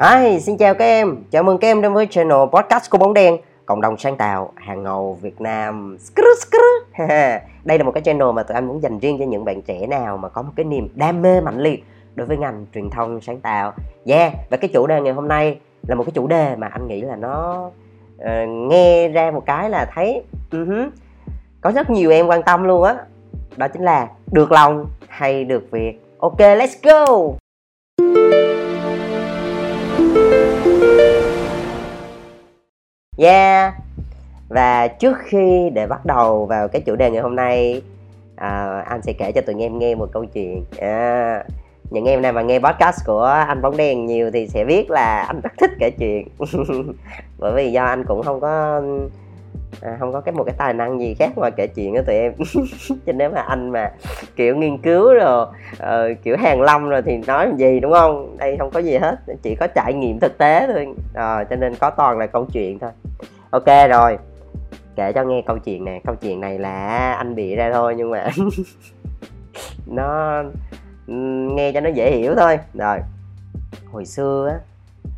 Hi, xin chào các em. Chào mừng các em đến với channel podcast của bóng đen, cộng đồng sáng tạo hàng ngầu Việt Nam. Đây là một cái channel mà tụi anh muốn dành riêng cho những bạn trẻ nào mà có một cái niềm đam mê mạnh liệt đối với ngành truyền thông sáng tạo. Yeah, và cái chủ đề ngày hôm nay là một cái chủ đề mà anh nghĩ là nó uh, nghe ra một cái là thấy uh-huh, có rất nhiều em quan tâm luôn á. Đó. đó chính là được lòng hay được việc. Ok, let's go. Yeah. Và trước khi để bắt đầu vào cái chủ đề ngày hôm nay à, Anh sẽ kể cho tụi em nghe một câu chuyện. À, Những em nào mà nghe podcast của anh bóng đèn nhiều thì sẽ biết là anh rất thích kể chuyện. Bởi vì do anh cũng không có à, không có cái một cái tài năng gì khác ngoài kể chuyện đó tụi em. Cho nếu mà anh mà kiểu nghiên cứu rồi uh, kiểu hàng lâm rồi thì nói làm gì đúng không? Đây không có gì hết chỉ có trải nghiệm thực tế thôi. À, cho nên có toàn là câu chuyện thôi ok, rồi. Kể cho nghe câu chuyện nè. Câu chuyện này là anh bị ra thôi, nhưng mà nó ừ, nghe cho nó dễ hiểu thôi. Rồi. Hồi xưa á,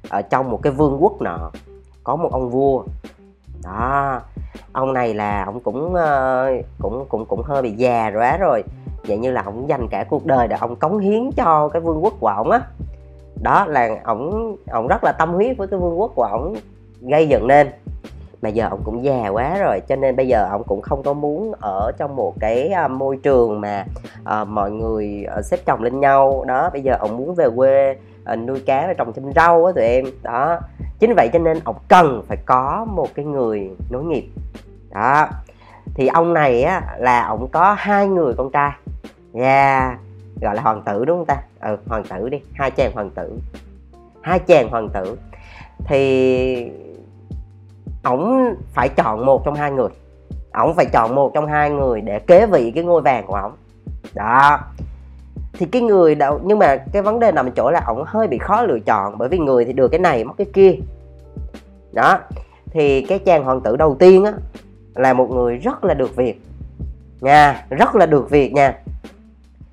ở trong một cái vương quốc nọ, có một ông vua. Đó. Ông này là ông cũng ờ, cũng cũng cũng hơi bị già rồi á rồi. Vậy như là ông dành cả cuộc đời để ông cống hiến cho cái vương quốc của ông á. Đó là ông ông rất là tâm huyết với cái vương quốc của ông gây dựng nên mà giờ ông cũng già quá rồi cho nên bây giờ ông cũng không có muốn ở trong một cái à, môi trường mà uh, mọi người à, xếp chồng lên nhau. Đó bây giờ ông muốn về quê uh, nuôi cá và trồng thêm rau á tụi em. Đó chính vậy cho nên ông cần phải có một cái người nối nghiệp. Đó thì ông này á là ông có hai người con trai. Yeah gọi là hoàng tử đúng không ta? Ừ hoàng tử đi hai chàng hoàng tử. Hai chàng hoàng tử. Thì ổng phải chọn một trong hai người. Ổng phải chọn một trong hai người để kế vị cái ngôi vàng của ổng. Đó. Thì cái người đâu nhưng mà cái vấn đề nằm ở chỗ là ổng hơi bị khó lựa chọn bởi vì người thì được cái này mất cái kia. Đó. Thì cái chàng hoàng tử đầu tiên á là một người rất là được việc. Nha rất là được việc nha.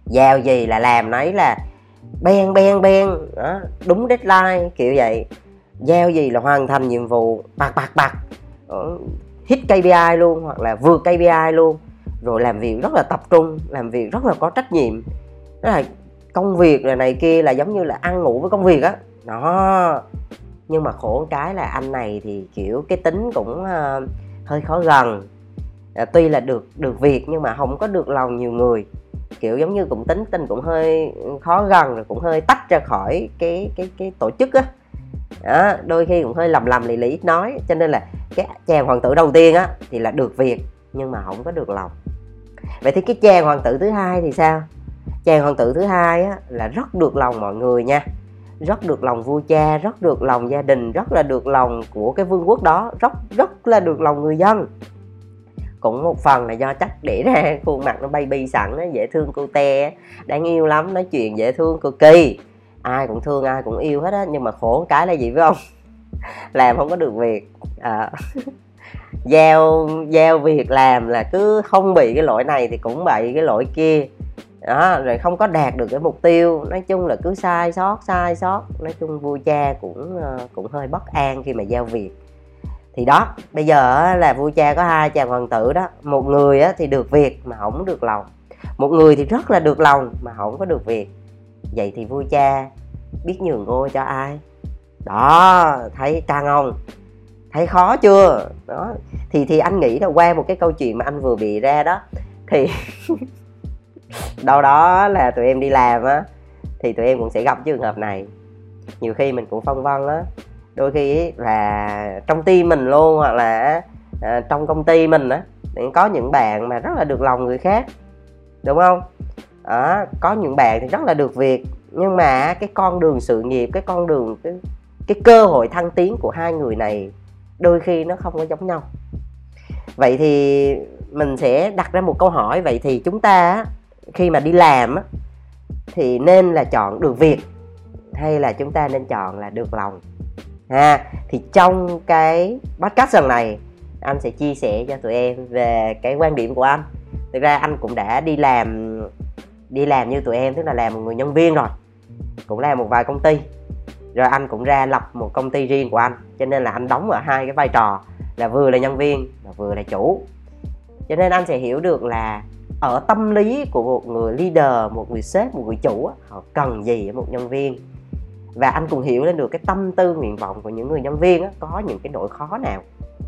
Giao gì là làm nấy là ben ben ben đó, đúng deadline kiểu vậy giao gì là hoàn thành nhiệm vụ. Bạc bạc bạc. Ờ, hit KPI luôn hoặc là vượt KPI luôn. Rồi làm việc rất là tập trung làm việc rất là có trách nhiệm. Đó là công việc là này kia là giống như là ăn ngủ với công việc á. Đó. đó nhưng mà khổ cái là anh này thì kiểu cái tính cũng uh, hơi khó gần. À, tuy là được được việc nhưng mà không có được lòng nhiều người. Kiểu giống như cũng tính tình cũng hơi khó gần rồi cũng hơi tách ra khỏi cái cái cái tổ chức á đó, đôi khi cũng hơi lầm lầm lì lì ít nói cho nên là cái chàng hoàng tử đầu tiên á thì là được việc nhưng mà không có được lòng. Vậy thì cái chàng hoàng tử thứ hai thì sao? Chàng hoàng tử thứ hai á là rất được lòng mọi người nha. Rất được lòng vua cha rất được lòng gia đình rất là được lòng của cái vương quốc đó rất rất là được lòng người dân. Cũng một phần là do chắc để ra khuôn mặt nó baby sẵn nó dễ thương cô te đáng yêu lắm nói chuyện dễ thương cực kỳ ai cũng thương ai cũng yêu hết á nhưng mà khổ cái là gì với ông làm không có được việc. À, giao giao việc làm là cứ không bị cái lỗi này thì cũng bị cái lỗi kia. Đó rồi không có đạt được cái mục tiêu. Nói chung là cứ sai sót sai sót. Nói chung vua cha cũng ờ, cũng hơi bất an khi mà giao việc. Thì đó bây giờ là vua cha có hai chàng hoàng tử đó. Một người thì được việc mà không được lòng. Một người thì rất là được lòng mà không có được việc vậy thì vua cha biết nhường ngôi cho ai? Đó thấy căng không thấy khó chưa? Đó thì thì anh nghĩ là qua một cái câu chuyện mà anh vừa bị ra đó thì đâu đó là tụi em đi làm á thì tụi em cũng sẽ gặp trường hợp này. Nhiều khi mình cũng phân vân á đôi khi là trong team mình luôn hoặc là à, trong công ty mình á có những bạn mà rất là được lòng người khác đúng không? À, có những bạn thì rất là được việc nhưng mà cái con đường sự nghiệp cái con đường cái, cái cơ hội thăng tiến của hai người này đôi khi nó không có giống nhau. Vậy thì mình sẽ đặt ra một câu hỏi vậy thì chúng ta khi mà đi làm thì nên là chọn được việc hay là chúng ta nên chọn là được lòng? Ha thì trong cái podcast lần này anh sẽ chia sẻ cho tụi em về cái quan điểm của anh. Thực ra anh cũng đã đi làm đi làm như tụi em, tức là làm một người nhân viên rồi. Cũng làm một vài công ty. Rồi anh cũng ra lập một công ty riêng của anh. Cho nên là anh đóng ở hai cái vai trò là vừa là nhân viên và vừa là chủ. Cho nên anh sẽ hiểu được là ở tâm lý của một người leader, một người sếp, một người chủ họ cần gì ở một nhân viên. Và anh cũng hiểu lên được cái tâm tư, nguyện vọng của những người nhân viên có những cái nỗi khó nào.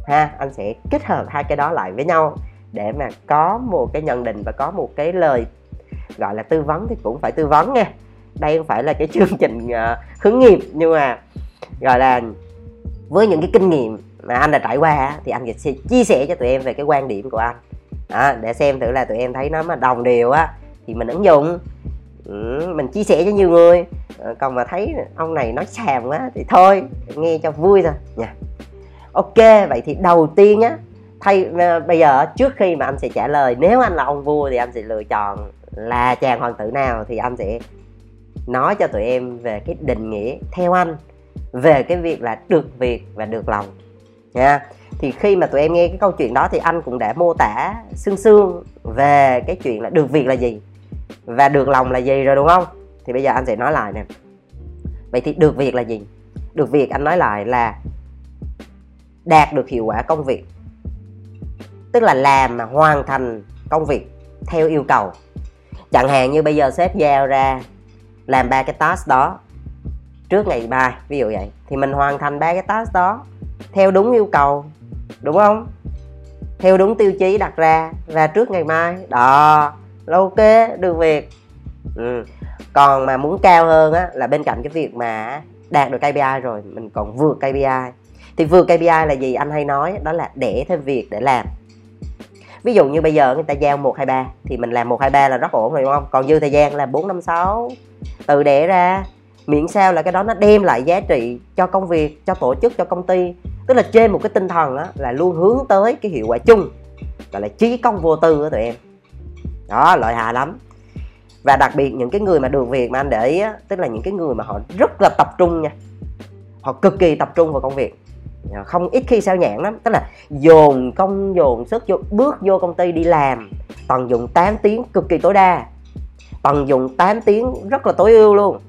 Ha, anh sẽ kết hợp hai cái đó lại với nhau để mà có một cái nhận định và có một cái lời gọi là tư vấn thì cũng phải tư vấn nha. Đây không phải là cái chương trình uh, hướng nghiệp nhưng mà gọi là với những cái kinh nghiệm mà anh đã trải qua thì anh sẽ chia sẻ cho tụi em về cái quan điểm của anh. Đó, để xem thử là tụi em thấy nó mà đồng đều á thì mình ứng dụng. Ừ, mình chia sẻ cho nhiều người. Ờ, còn mà thấy ông này nói xàm quá thì thôi nghe cho vui thôi. Nha. Ok vậy thì đầu tiên á thay ờ, bây giờ trước khi mà anh sẽ trả lời nếu anh là ông vua thì anh sẽ lựa chọn là chàng hoàng tử nào thì anh sẽ nói cho tụi em về cái định nghĩa theo anh, về cái việc là được việc và được lòng. Nha. Thì khi mà tụi em nghe cái câu chuyện đó thì anh cũng đã mô tả xương xương về cái chuyện là được việc là gì và được lòng là gì rồi, đúng không? Thì bây giờ anh sẽ nói lại nè. Vậy thì được việc là gì? Được việc anh nói lại là đạt được hiệu quả công việc, tức là làm mà hoàn thành công việc theo yêu cầu chẳng hạn như bây giờ sếp giao ra, làm ba cái task đó. Trước ngày mai, ví dụ vậy, thì mình hoàn thành ba cái task đó theo đúng yêu cầu, đúng không? Theo đúng tiêu chí đặt ra và trước ngày mai. Đó là ok, được việc. Ừ. còn mà muốn cao hơn á, là bên cạnh cái việc mà đạt được KPI rồi, mình còn vượt KPI thì vượt KPI là gì? Anh hay nói, đó là để thêm việc để làm ví dụ như bây giờ người ta giao một hai ba thì mình làm một hai ba là rất ổn rồi đúng không? Còn dư thời gian là bốn năm sáu. Từ để ra. Miễn sao là cái đó nó đem lại giá trị cho công việc cho tổ chức cho công ty. Tức là trên một cái tinh thần á, là luôn hướng tới cái hiệu quả chung. Gọi là trí công vô tư của tụi em. Đó lợi hại lắm. Và đặc biệt những cái người mà được việc mà anh để ý á, tức là những cái người mà họ rất là tập trung nha. Họ cực kỳ tập trung vào công việc. Ờ, không, ít khi sao nhãn lắm. Tức là dồn công, dồn sức vô, bước vô công ty đi làm. Tận dụng 8 tiếng, cực kỳ tối đa. Tận dụng 8 tiếng, rất là tối ưu luôn.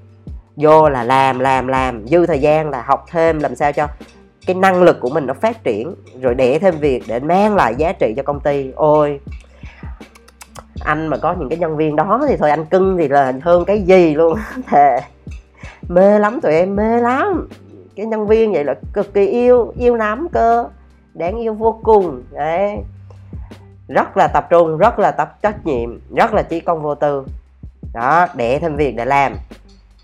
Vô là làm làm làm, dư thời gian là học thêm làm sao cho cái năng lực của mình nó phát triển, rồi để thêm việc để mang lại giá trị cho công ty. Ôi, anh mà có những cái nhân viên đó thì thôi, anh cưng thì là hơn cái gì luôn. Thề. Mê lắm tụi em, mê lắm cái nhân viên vậy là cực kỳ yêu yêu lắm cơ, đáng yêu vô cùng, đấy. Rất là tập trung, rất là tập trách nhiệm, rất là trí công vô tư. Đó, để thêm việc để làm,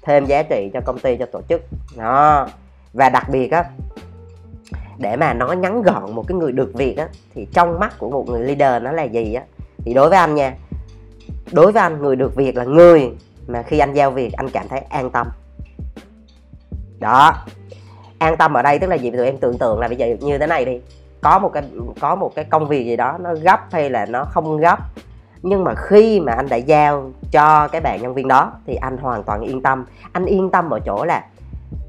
thêm giá trị cho công ty, cho tổ chức. Đó. Và đặc biệt á, để mà nó ngắn gọn một cái người được việc á, thì trong mắt của một người leader nó là gì á? Thì đối với anh nha, đối với anh, người được việc là người mà khi anh giao việc, anh cảm thấy an tâm. Đó an tâm ở đây, tức là gì tụi em tưởng tượng là bây giờ như thế này đi. Có một cái, có một cái công việc gì đó, nó gấp hay là nó không gấp. Nhưng mà khi mà anh đã giao cho cái bạn nhân viên đó, thì anh hoàn toàn yên tâm. Anh yên tâm ở chỗ là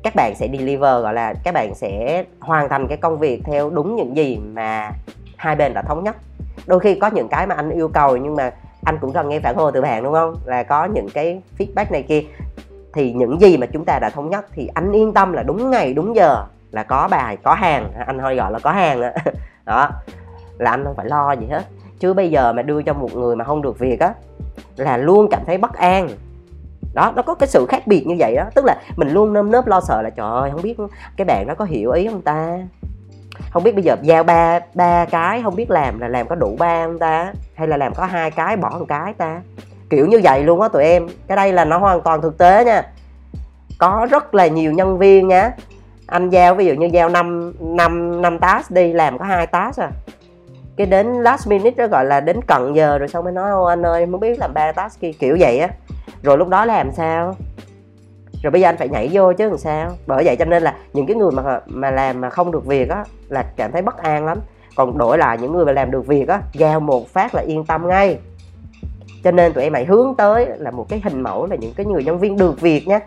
các bạn sẽ deliver, gọi là các bạn sẽ hoàn thành cái công việc theo đúng những gì mà hai bên đã thống nhất. Đôi khi có những cái mà anh yêu cầu nhưng mà anh cũng cần nghe phản hồi từ bạn, đúng không? Là có những cái feedback này kia thì những gì mà chúng ta đã thống nhất thì anh yên tâm là đúng ngày đúng giờ là có bài có hàng. Anh hơi gọi là có hàng đó, đó. Là anh không phải lo gì hết. Chứ bây giờ mà đưa cho một người mà không được việc á là luôn cảm thấy bất an. Đó nó có cái sự khác biệt như vậy đó tức là mình luôn nơm nớp lo sợ là trời ơi không biết cái bạn đó có hiểu ý không ta? Không biết bây giờ giao ba ba cái không biết làm là làm có đủ ba không ta? Hay là làm có hai cái bỏ một cái ta? Kiểu như vậy luôn á tụi em. Cái đây là nó hoàn toàn thực tế nha. Có rất là nhiều nhân viên nhá anh giao, ví dụ như giao năm năm năm task đi, làm có hai task à. Cái đến last minute đó gọi là đến cận giờ rồi xong mới nói, ô, anh ơi, mới biết làm ba task kia, kiểu vậy á. Rồi lúc đó làm sao? Rồi bây giờ anh phải nhảy vô chứ làm sao? Bởi vậy cho nên là những cái người mà mà làm mà không được việc á là cảm thấy bất an lắm. Còn đổi lại những người mà làm được việc á, giao một phát là yên tâm ngay cho nên tụi em hãy hướng tới là một cái hình mẫu là những cái người nhân viên được việc nhé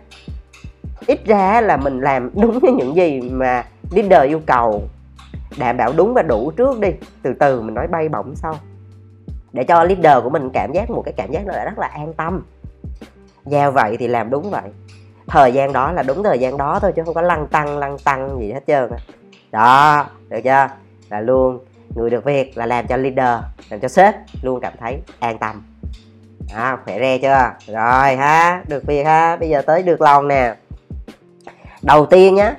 ít ra là mình làm đúng với những gì mà leader yêu cầu. Đảm bảo đúng và đủ trước đi, từ từ mình nói bay bổng sau. Để cho leader của mình cảm giác một cái cảm giác là rất là an tâm. Giao vậy thì làm đúng vậy. Thời gian đó là đúng thời gian đó thôi chứ không có lăng tăng lăng tăng gì hết trơn đó, được chưa? Là luôn, người được việc là làm cho leader, làm cho sếp luôn cảm thấy an tâm à, khỏe re chưa? Rồi ha được việc ha. Bây giờ tới được lòng nè. Đầu tiên nhá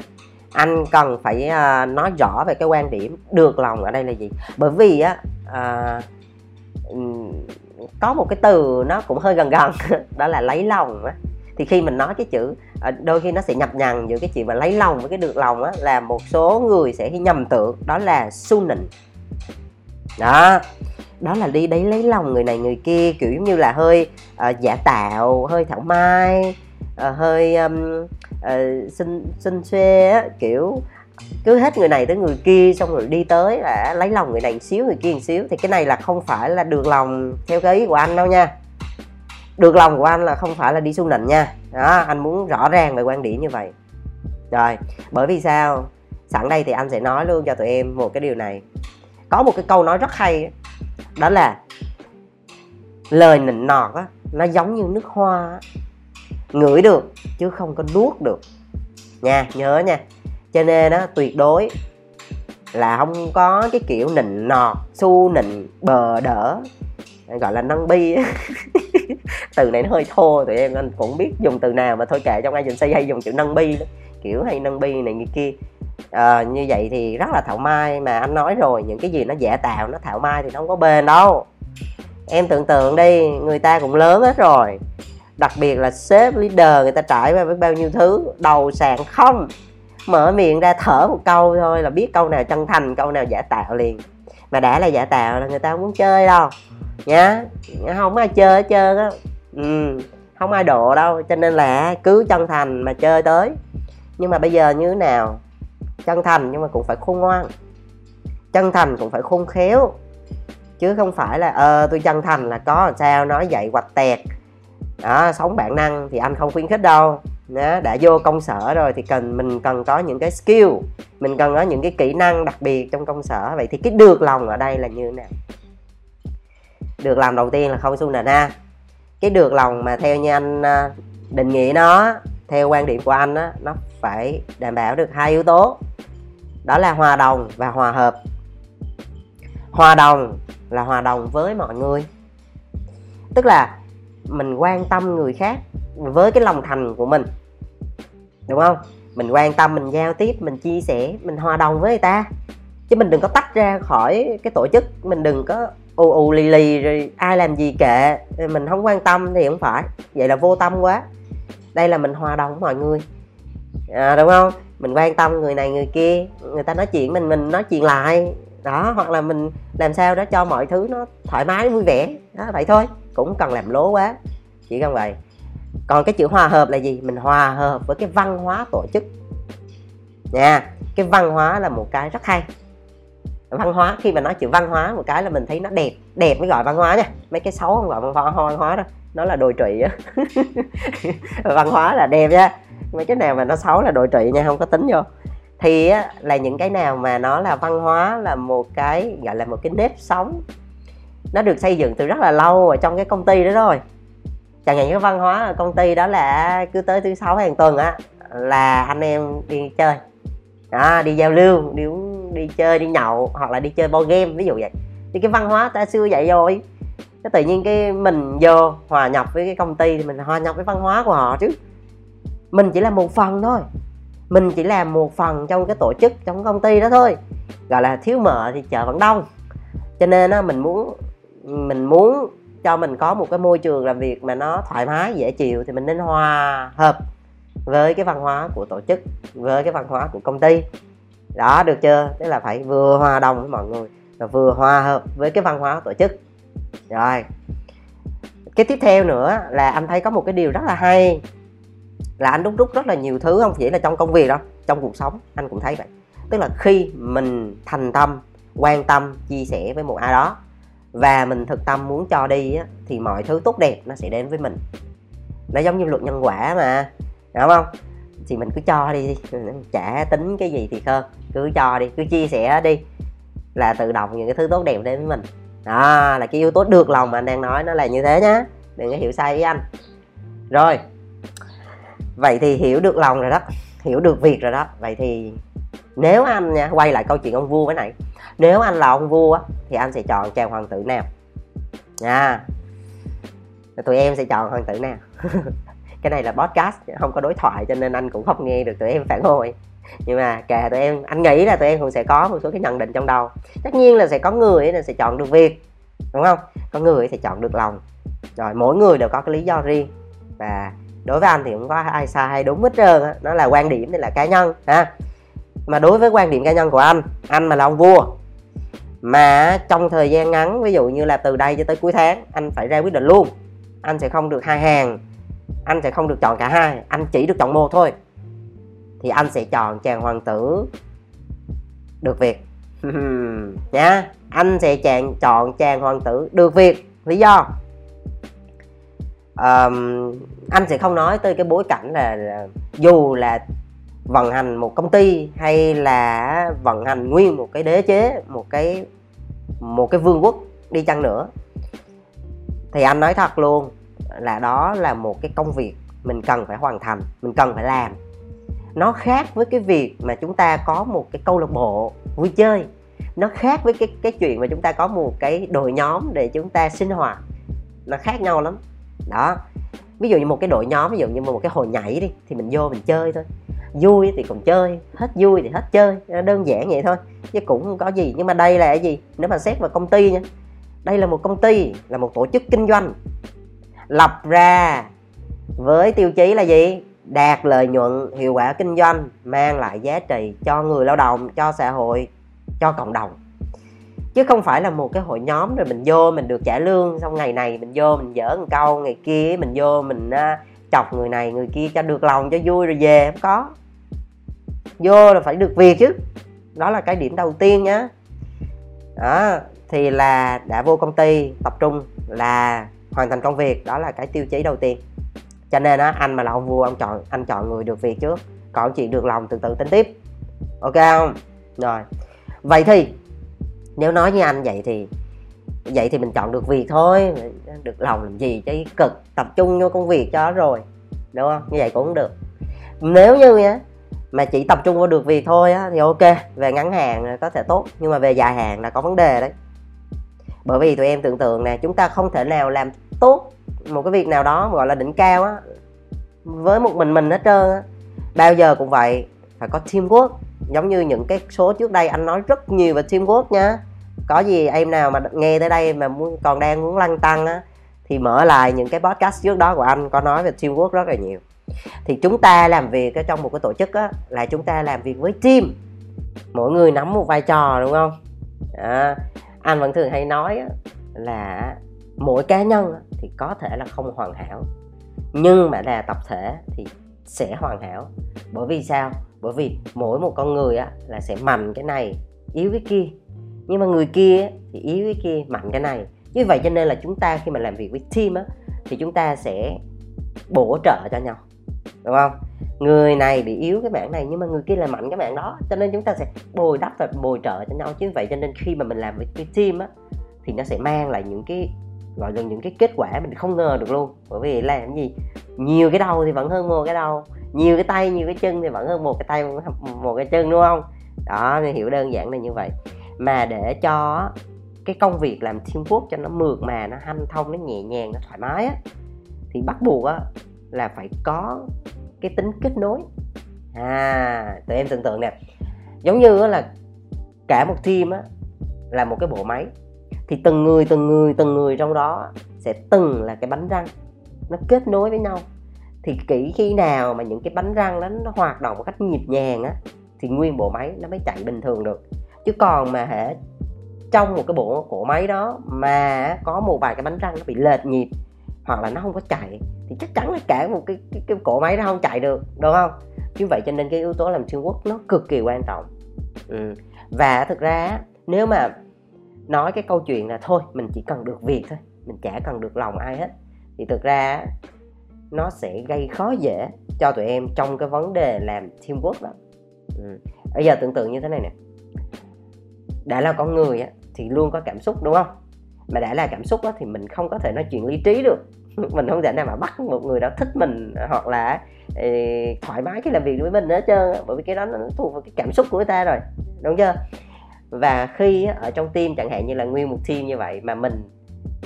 anh cần phải uh, nói rõ về cái quan điểm được lòng ở đây là gì. Bởi vì á uh, có một cái từ nó cũng hơi gần gần đó là lấy lòng á. Thì khi mình nói cái chữ ờ, đôi khi nó sẽ nhập nhằng giữa cái chuyện mà lấy lòng với cái được lòng á là một số người sẽ nhầm tưởng đó là su nịnh. Đó đó là đi đấy lấy lòng người này người kia kiểu giống như là hơi uh, giả tạo hơi thảo mai uh, hơi um, uh, xinh xinh xê á kiểu cứ hết người này tới người kia xong rồi đi tới là lấy lòng người này một xíu người kia một xíu. Thì cái này là không phải là được lòng theo cái ý của anh đâu nha. Được lòng của anh là không phải là đi xu nịnh nha. Đó anh muốn rõ ràng về quan điểm như vậy. Rồi bởi vì sao? Sẵn đây thì anh sẽ nói luôn cho tụi em một cái điều này. Có một cái câu nói rất hay đó là lời nịnh nọt á, nó giống như nước hoa á. ngửi được chứ không có nuốt được. Nha, nhớ nha. Cho nên á, tuyệt đối là không có cái kiểu nịnh nọt su nịnh bờ đỡ, gọi là nâng bi từ này nó hơi thô, tụi em anh cũng biết dùng từ nào mà thôi kệ, trong agency hay dùng chữ nâng bi đó kiểu hay nâng bi này như kia. À, như vậy thì rất là thảo mai mà anh nói rồi những cái gì nó giả tạo nó thảo mai thì nó không có bền đâu. Em tưởng tượng đi người ta cũng lớn hết rồi. Đặc biệt là sếp leader người ta trải qua với bao nhiêu thứ đầu sàn không. Mở miệng ra thở một câu thôi là biết câu nào chân thành câu nào giả tạo liền. Mà đã là giả tạo là người ta không muốn chơi đâu. Nhá không ai chơi hết trơn á. Ừ, không ai độ đâu cho nên là cứ chân thành mà chơi tới nhưng mà bây giờ như thế nào? Chân thành nhưng mà cũng phải khôn ngoan. Chân thành cũng phải khôn khéo. Chứ không phải là ờ tôi chân thành là có làm sao nói vậy hoạch tẹt. Đó sống bản năng thì anh không khuyến khích đâu. Đó, đã vô công sở rồi thì cần mình cần có những cái skill mình cần có những cái kỹ năng đặc biệt trong công sở. Vậy thì cái được lòng ở đây là như thế nào? Được lòng đầu tiên là không su nịnh ha. Cái được lòng mà theo như anh à, định nghĩa nó theo quan điểm của anh á nó phải đảm bảo được hai yếu tố. Đó là hòa đồng và hòa hợp. Hòa đồng là hòa đồng với mọi người. Tức là mình quan tâm người khác với cái lòng thành của mình. Đúng không? Mình quan tâm, mình giao tiếp, mình chia sẻ, mình hòa đồng với người ta. Chứ mình đừng có tách ra khỏi cái tổ chức. Mình đừng có ù ù lì lì rồi ai làm gì kệ. Mình không quan tâm thì không phải. Vậy là vô tâm quá. Đây là mình hòa đồng với mọi người à, đúng không? Mình quan tâm người này người kia người ta nói chuyện mình mình nói chuyện lại. Đó hoặc là mình làm sao đó cho mọi thứ nó thoải mái vui vẻ. Đó vậy thôi cũng cần làm lố quá. Chỉ cần vậy. Còn cái chữ hòa hợp là gì? Mình hòa hợp với cái văn hóa tổ chức. Nha cái văn hóa là một cái rất hay. Văn hóa khi mà nói chữ văn hóa một cái là mình thấy nó đẹp. Đẹp mới gọi văn hóa nha. Mấy cái xấu không gọi văn hóa văn hóa đâu. Nó là đồi trụy á. Văn hóa là đẹp nha mấy cái nào mà nó xấu là đội trị nha không có tính vô. Thì á, là những cái nào mà nó là văn hóa là một cái gọi là một cái nếp sống nó được xây dựng từ rất là lâu ở trong cái công ty đó rồi. Chẳng hạn cái văn hóa ở công ty đó là cứ tới thứ sáu hàng tuần á là anh em đi chơi. Đó, đi giao lưu đi uống đi chơi đi nhậu hoặc là đi chơi board game ví dụ vậy. Thì cái văn hóa ta xưa vậy rồi. Cái tự nhiên cái mình vô hòa nhập với cái công ty thì mình hòa nhập với văn hóa của họ chứ mình chỉ là một phần thôi. Mình chỉ là một phần trong cái tổ chức, trong công ty đó thôi. Gọi là thiếu mợ thì chợ vẫn đông. Cho nên á, mình muốn mình muốn cho mình có một cái môi trường làm việc mà nó thoải mái, dễ chịu thì mình nên hòa hợp với cái văn hóa của tổ chức, với cái văn hóa của công ty. Đó, được chưa? Tức là phải vừa hòa đồng với mọi người và vừa hòa hợp với cái văn hóa tổ chức. Rồi. Cái tiếp theo nữa là anh thấy có một cái điều rất là hay là anh đúc rút rất là nhiều thứ không chỉ là trong công việc đâu trong cuộc sống anh cũng thấy vậy. Tức là khi mình thành tâm quan tâm chia sẻ với một ai đó và mình thực tâm muốn cho đi á, thì mọi thứ tốt đẹp nó sẽ đến với mình. Nó giống như luật nhân quả mà đúng không? Thì mình cứ cho đi chả tính cái gì thì hơn cứ cho đi cứ chia sẻ đi. Là tự động những cái thứ tốt đẹp đến với mình. Đó là cái yếu tố được lòng mà anh đang nói nó là như thế nhá. Đừng có hiểu sai với anh. Rồi vậy thì hiểu được lòng rồi đó, hiểu được việc rồi đó. Vậy thì nếu anh nha, quay lại câu chuyện ông vua cái này. Nếu anh là ông vua thì anh sẽ chọn chàng hoàng tử nào? À, nha tụi em sẽ chọn hoàng tử nào? Cái này là podcast, không có đối thoại cho nên anh cũng không nghe được tụi em phản hồi. Nhưng mà kệ tụi em, anh nghĩ là tụi em cũng sẽ có một số cái nhận định trong đầu. Tất nhiên là sẽ có người là sẽ chọn được việc, đúng không? Có người sẽ chọn được lòng. Rồi mỗi người đều có cái lý do riêng. Và đối với anh thì cũng có ai sai hay đúng hết trơn á nó là quan điểm này là cá nhân, ha. Mà đối với quan điểm cá nhân của anh anh mà là ông vua, mà trong thời gian ngắn, ví dụ như là từ đây cho tới cuối tháng, anh phải ra quyết định luôn. Anh sẽ không được hai hàng, anh sẽ không được chọn cả hai, anh chỉ được chọn một thôi. Thì anh sẽ chọn chàng hoàng tử được việc nhá anh sẽ chàng, chọn chàng hoàng tử được việc lý do? Um, anh sẽ không nói tới cái bối cảnh là, là dù là vận hành một công ty hay là vận hành nguyên một cái đế chế một cái một cái vương quốc đi chăng nữa thì anh nói thật luôn là đó là một cái công việc mình cần phải hoàn thành mình cần phải làm. Nó khác với cái việc mà chúng ta có một cái câu lạc bộ vui chơi. Nó khác với cái cái chuyện mà chúng ta có một cái đội nhóm để chúng ta sinh hoạt. Nó khác nhau lắm đó. Ví dụ như một cái đội nhóm, ví dụ như một cái hồi nhảy đi, thì mình vô mình chơi thôi. Vui thì còn chơi, hết vui thì hết chơi. Đơn giản vậy thôi, chứ cũng không có gì. Nhưng mà đây là cái gì? Nếu mà xét vào công ty nha. Đây là một công ty, là một tổ chức kinh doanh. Lập ra với tiêu chí là gì? Đạt lợi nhuận, hiệu quả kinh doanh, mang lại giá trị cho người lao động, cho xã hội, cho cộng đồng chứ không phải là một cái hội nhóm rồi mình vô mình được trả lương xong ngày này mình vô mình dở một câu ngày kia mình vô mình uh, chọc người này người kia cho được lòng cho vui rồi về không có. Vô là phải được việc chứ. Đó là cái điểm đầu tiên nhá. Đó thì là đã vô công ty tập trung là hoàn thành công việc đó là cái tiêu chí đầu tiên. Cho nên á anh mà là ông vua ông chọn anh chọn người được việc trước còn chuyện được lòng từ từ tính tiếp. Ok không? Rồi. Vậy thì nếu nói như anh vậy thì vậy thì mình chọn được việc thôi. Được lòng làm gì chứ, cực, tập trung vô công việc cho rồi, đúng không? Như vậy cũng được. Nếu như á, mà chỉ tập trung vào được việc thôi á, thì ok, về ngắn hạn có thể tốt, nhưng mà về dài hạn là có vấn đề đấy. Bởi vì tụi em tưởng tượng nè, chúng ta không thể nào làm tốt một cái việc nào đó gọi là đỉnh cao á, với một mình mình hết trơn á. Bao giờ cũng vậy, phải có teamwork giống như những cái số trước đây anh nói rất nhiều về teamwork nha. Có gì em nào mà nghe tới đây mà muốn còn đang muốn lăn tăng á thì mở lại những cái podcast trước đó của anh có nói về teamwork rất là nhiều. Thì chúng ta làm việc ở trong một cái tổ chức á là chúng ta làm việc với team. Mỗi người nắm một vai trò đúng không? À, anh vẫn thường hay nói á, là mỗi cá nhân thì có thể là không hoàn hảo nhưng mà là tập thể thì sẽ hoàn hảo. Bởi vì sao? Bởi vì mỗi một con người á, là sẽ mạnh cái này, yếu cái kia. Nhưng mà người kia thì yếu cái kia, mạnh cái này. Như vậy cho nên là chúng ta khi mà làm việc với team á, thì chúng ta sẽ bổ trợ cho nhau, đúng không? Người này bị yếu cái mảng này, nhưng mà người kia là mạnh cái mảng đó. Cho nên chúng ta sẽ bồi đắp và bồi trợ cho nhau. Chứ vậy cho nên khi mà mình làm với cái team á, thì nó sẽ mang lại những cái gọi là những cái kết quả mình không ngờ được luôn. Bởi vì làm gì? Nhiều cái đầu thì vẫn hơn một cái đầu. Nhiều cái tay, nhiều cái chân thì vẫn hơn một cái tay, một cái chân, đúng không? Đó, nên hiểu đơn giản là như vậy. Mà để cho cái công việc làm teamwork cho nó mượt mà, nó hanh thông, nó nhẹ nhàng, nó thoải mái á, thì bắt buộc á là phải có cái tính kết nối. À tụi em tưởng tượng nè. Giống như là cả một team á là một cái bộ máy thì từng người từng người từng người trong đó sẽ từng là cái bánh răng. Nó kết nối với nhau. Thì kỹ khi nào mà những cái bánh răng đó nó hoạt động một cách nhịp nhàng á thì nguyên bộ máy nó mới chạy bình thường được. Chứ còn mà hệ trong một cái bộ cổ máy đó mà có một vài cái bánh răng nó bị lệch nhịp hoặc là nó không có chạy thì chắc chắn là cả một cái cái, cái cổ máy nó không chạy được đúng không? Như vậy cho nên cái yếu tố làm teamwork nó cực kỳ quan trọng. Ừ. và thực ra nếu mà nói cái câu chuyện là thôi mình chỉ cần được việc thôi mình chả cần được lòng ai hết. Thì thực ra nó sẽ gây khó dễ cho tụi em trong cái vấn đề làm teamwork đó ừ. bây giờ tưởng tượng như thế này nè. Đã là con người á, thì luôn có cảm xúc đúng không? Mà đã là cảm xúc á, thì mình không có thể nói chuyện lý trí được. Mình không thể nào mà bắt một người đó thích mình hoặc là ờ, thoải mái khi làm việc với mình hết trơn bởi vì cái đó nó thuộc vào cái cảm xúc của người ta rồi. Đúng chưa? Và khi ở trong team chẳng hạn như là nguyên một team như vậy mà mình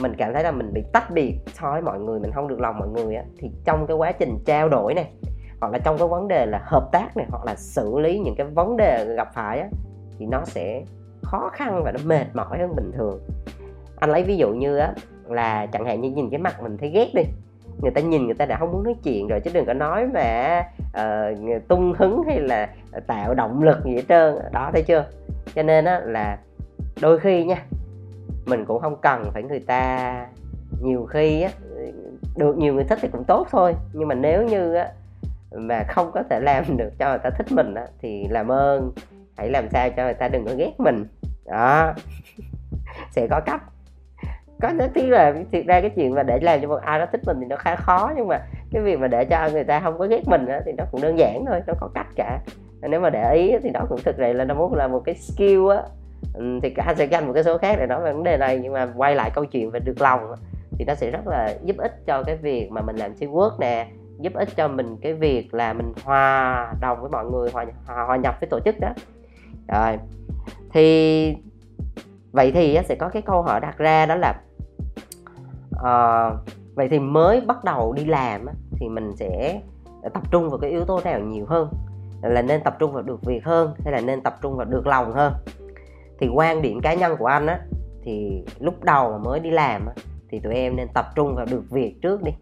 mình cảm thấy là mình bị tách biệt so với mọi người mình không được lòng mọi người á, thì trong cái quá trình trao đổi này hoặc là trong cái vấn đề là hợp tác này hoặc là xử lý những cái vấn đề gặp phải á, thì nó sẽ khó khăn và nó mệt mỏi hơn bình thường. Anh lấy ví dụ như á, là chẳng hạn như nhìn cái mặt mình thấy ghét đi, người ta nhìn người ta đã không muốn nói chuyện rồi chứ đừng có nói mà uh, tung hứng hay là tạo động lực gì hết trơn đó thấy chưa? Cho nên á là đôi khi nha mình cũng không cần phải người ta nhiều khi á được nhiều người thích thì cũng tốt thôi. Nhưng mà nếu như á mà không có thể làm được cho người ta thích mình á thì làm ơn hãy làm sao cho người ta đừng có ghét mình. Đó. Sẽ có cách. Có nói tí là thiệt ra cái chuyện mà để làm cho một ai đó thích mình thì nó khá khó nhưng mà cái việc mà để cho người ta không có ghét mình á, thì nó cũng đơn giản thôi nó có cách cả. Nếu mà để ý thì đó cũng thực sự là nó muốn là một cái skill á. Ừ, thì anh sẽ dành một cái số khác để nói về vấn đề này nhưng mà quay lại câu chuyện về được lòng thì nó sẽ rất là giúp ích cho cái việc mà mình làm teamwork nè giúp ích cho mình cái việc là mình hòa đồng với mọi người hòa, hòa, hòa nhập với tổ chức đó. Rồi thì vậy thì sẽ có cái câu hỏi đặt ra đó là uh, vậy thì mới bắt đầu đi làm thì mình sẽ tập trung vào cái yếu tố nào nhiều hơn? Là nên tập trung vào được việc hơn hay là nên tập trung vào được lòng hơn? Thì quan điểm cá nhân của anh á thì lúc đầu mà mới đi làm á, thì tụi em nên tập trung vào được việc trước đi.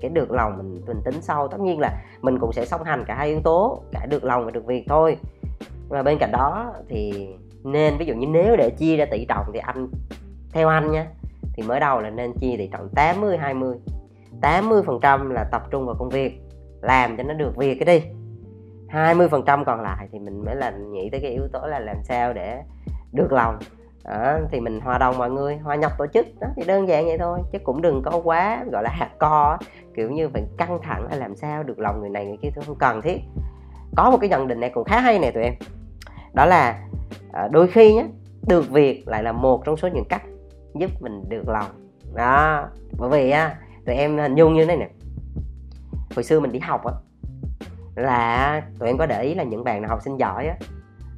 Cái được lòng mình mình tính sau. Tất nhiên là mình cũng sẽ song hành cả hai yếu tố cả được lòng và được việc thôi. Và bên cạnh đó thì nên ví dụ như nếu để chia ra tỷ trọng thì anh theo anh nha thì mới đầu là nên chia tỷ trọng 80 20 80 phần trăm là tập trung vào công việc làm cho nó được việc cái đi. 20 phần trăm còn lại thì mình mới là nghĩ tới cái yếu tố là làm sao để được lòng. Đó, thì mình hòa đồng mọi người hòa nhập tổ chức đó thì đơn giản vậy thôi chứ cũng đừng có quá gọi là hạt co kiểu như phải căng thẳng hay làm sao được lòng người này người kia thôi không cần thiết. Có một cái nhận định này cũng khá hay nè tụi em đó là à, đôi khi nhé được việc lại là một trong số những cách giúp mình được lòng. Đó bởi vì á tụi em hình dung như thế này nè. Hồi xưa mình đi học á là tụi em có để ý là những bạn nào học sinh giỏi á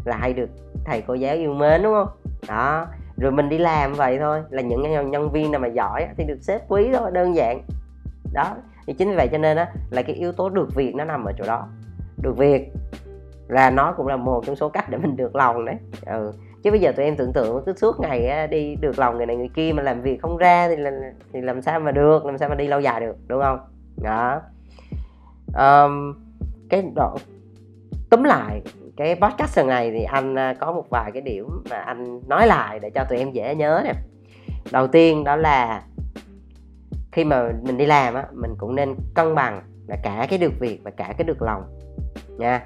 là hay được thầy cô giáo yêu mến đúng không? Đó rồi mình đi làm vậy thôi là những nhân, viên nào mà giỏi thì được xếp quý thôi đơn giản. Đó thì chính vì vậy cho nên á là cái yếu tố được việc nó nằm ở chỗ đó. Được việc là nó cũng là một trong số cách để mình được lòng đấy. Ừ chứ bây giờ tụi em tưởng tượng cứ suốt ngày đi được lòng người này người kia mà làm việc không ra thì là, thì làm sao mà được làm sao mà đi lâu dài được đúng không? Đó. Um, cái đoạn tóm lại cái podcast lần này thì anh à, có một vài cái điểm mà anh nói lại để cho tụi em dễ nhớ nè. Đầu tiên đó là khi mà mình đi làm á mình cũng nên cân bằng là cả cái được việc và cả cái được lòng nha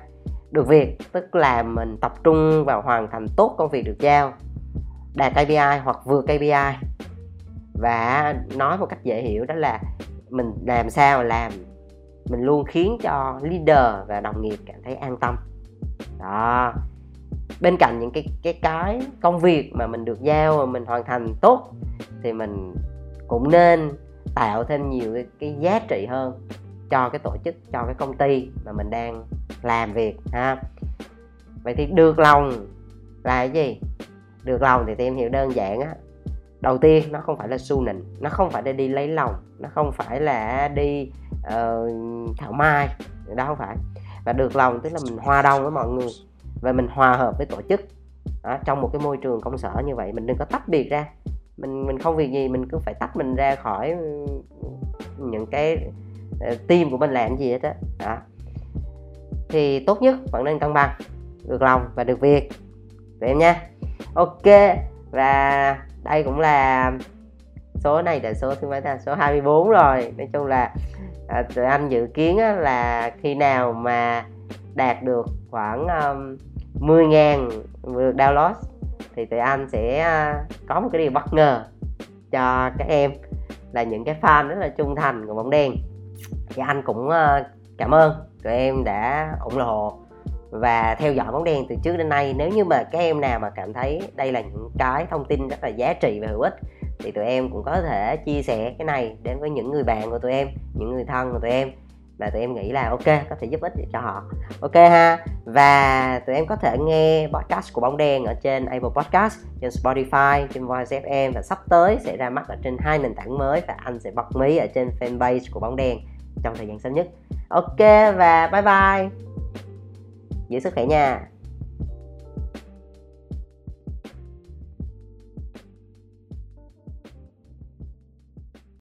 được việc tức là mình tập trung và hoàn thành tốt công việc được giao đạt KPI hoặc vượt KPI. Và nói một cách dễ hiểu đó là mình làm sao làm mình luôn khiến cho leader và đồng nghiệp cảm thấy an tâm. Đó. Bên cạnh những cái cái cái công việc mà mình được giao mà mình hoàn thành tốt thì mình cũng nên tạo thêm nhiều cái, cái giá trị hơn cho cái tổ chức cho cái công ty mà mình đang làm việc ha. Vậy thì được lòng là cái gì? Được lòng thì em hiểu đơn giản á. Đầu tiên nó không phải là su nịnh nó không phải là đi lấy lòng nó không phải là đi uh, thảo mai đó không phải. Và được lòng tức là mình hòa đồng với mọi người và mình hòa hợp với tổ chức. Đó, trong một cái môi trường công sở như vậy mình đừng có tách biệt ra. Mình mình không việc gì mình cứ phải tách mình ra khỏi ừ, những cái Ờ, team của mình làm gì hết á. Đó. đó thì tốt nhất vẫn nên cân bằng được lòng và được việc. Tụi em nha. Ok và đây cũng là số này là số thứ mấy ta? Số 24 rồi. Nói chung là à, tụi anh dự kiến á, là khi nào mà đạt được khoảng um, 10 ngàn lượt download thì tụi anh sẽ uh, có một cái điều bất ngờ cho các em là những cái fan rất là trung thành của bóng đen thì anh cũng ờ, cảm ơn tụi em đã ủng hộ và theo dõi bóng đen từ trước đến nay. Nếu như mà các em nào mà cảm thấy đây là những cái thông tin rất là giá trị và hữu ích, thì tụi em cũng có thể chia sẻ cái này đến với những người bạn của tụi em, những người thân của tụi em. Mà tụi em nghĩ là ok, có thể giúp ích cho họ. Ok ha? Và tụi em có thể nghe podcast của bóng đen ở trên Apple Podcast, trên Spotify, trên Voice FM và sắp tới sẽ ra mắt ở trên hai nền tảng mới và anh sẽ bật mí ở trên fanpage của bóng đen trong thời gian sớm nhất. Ok và bye bye. Giữ sức khỏe nha.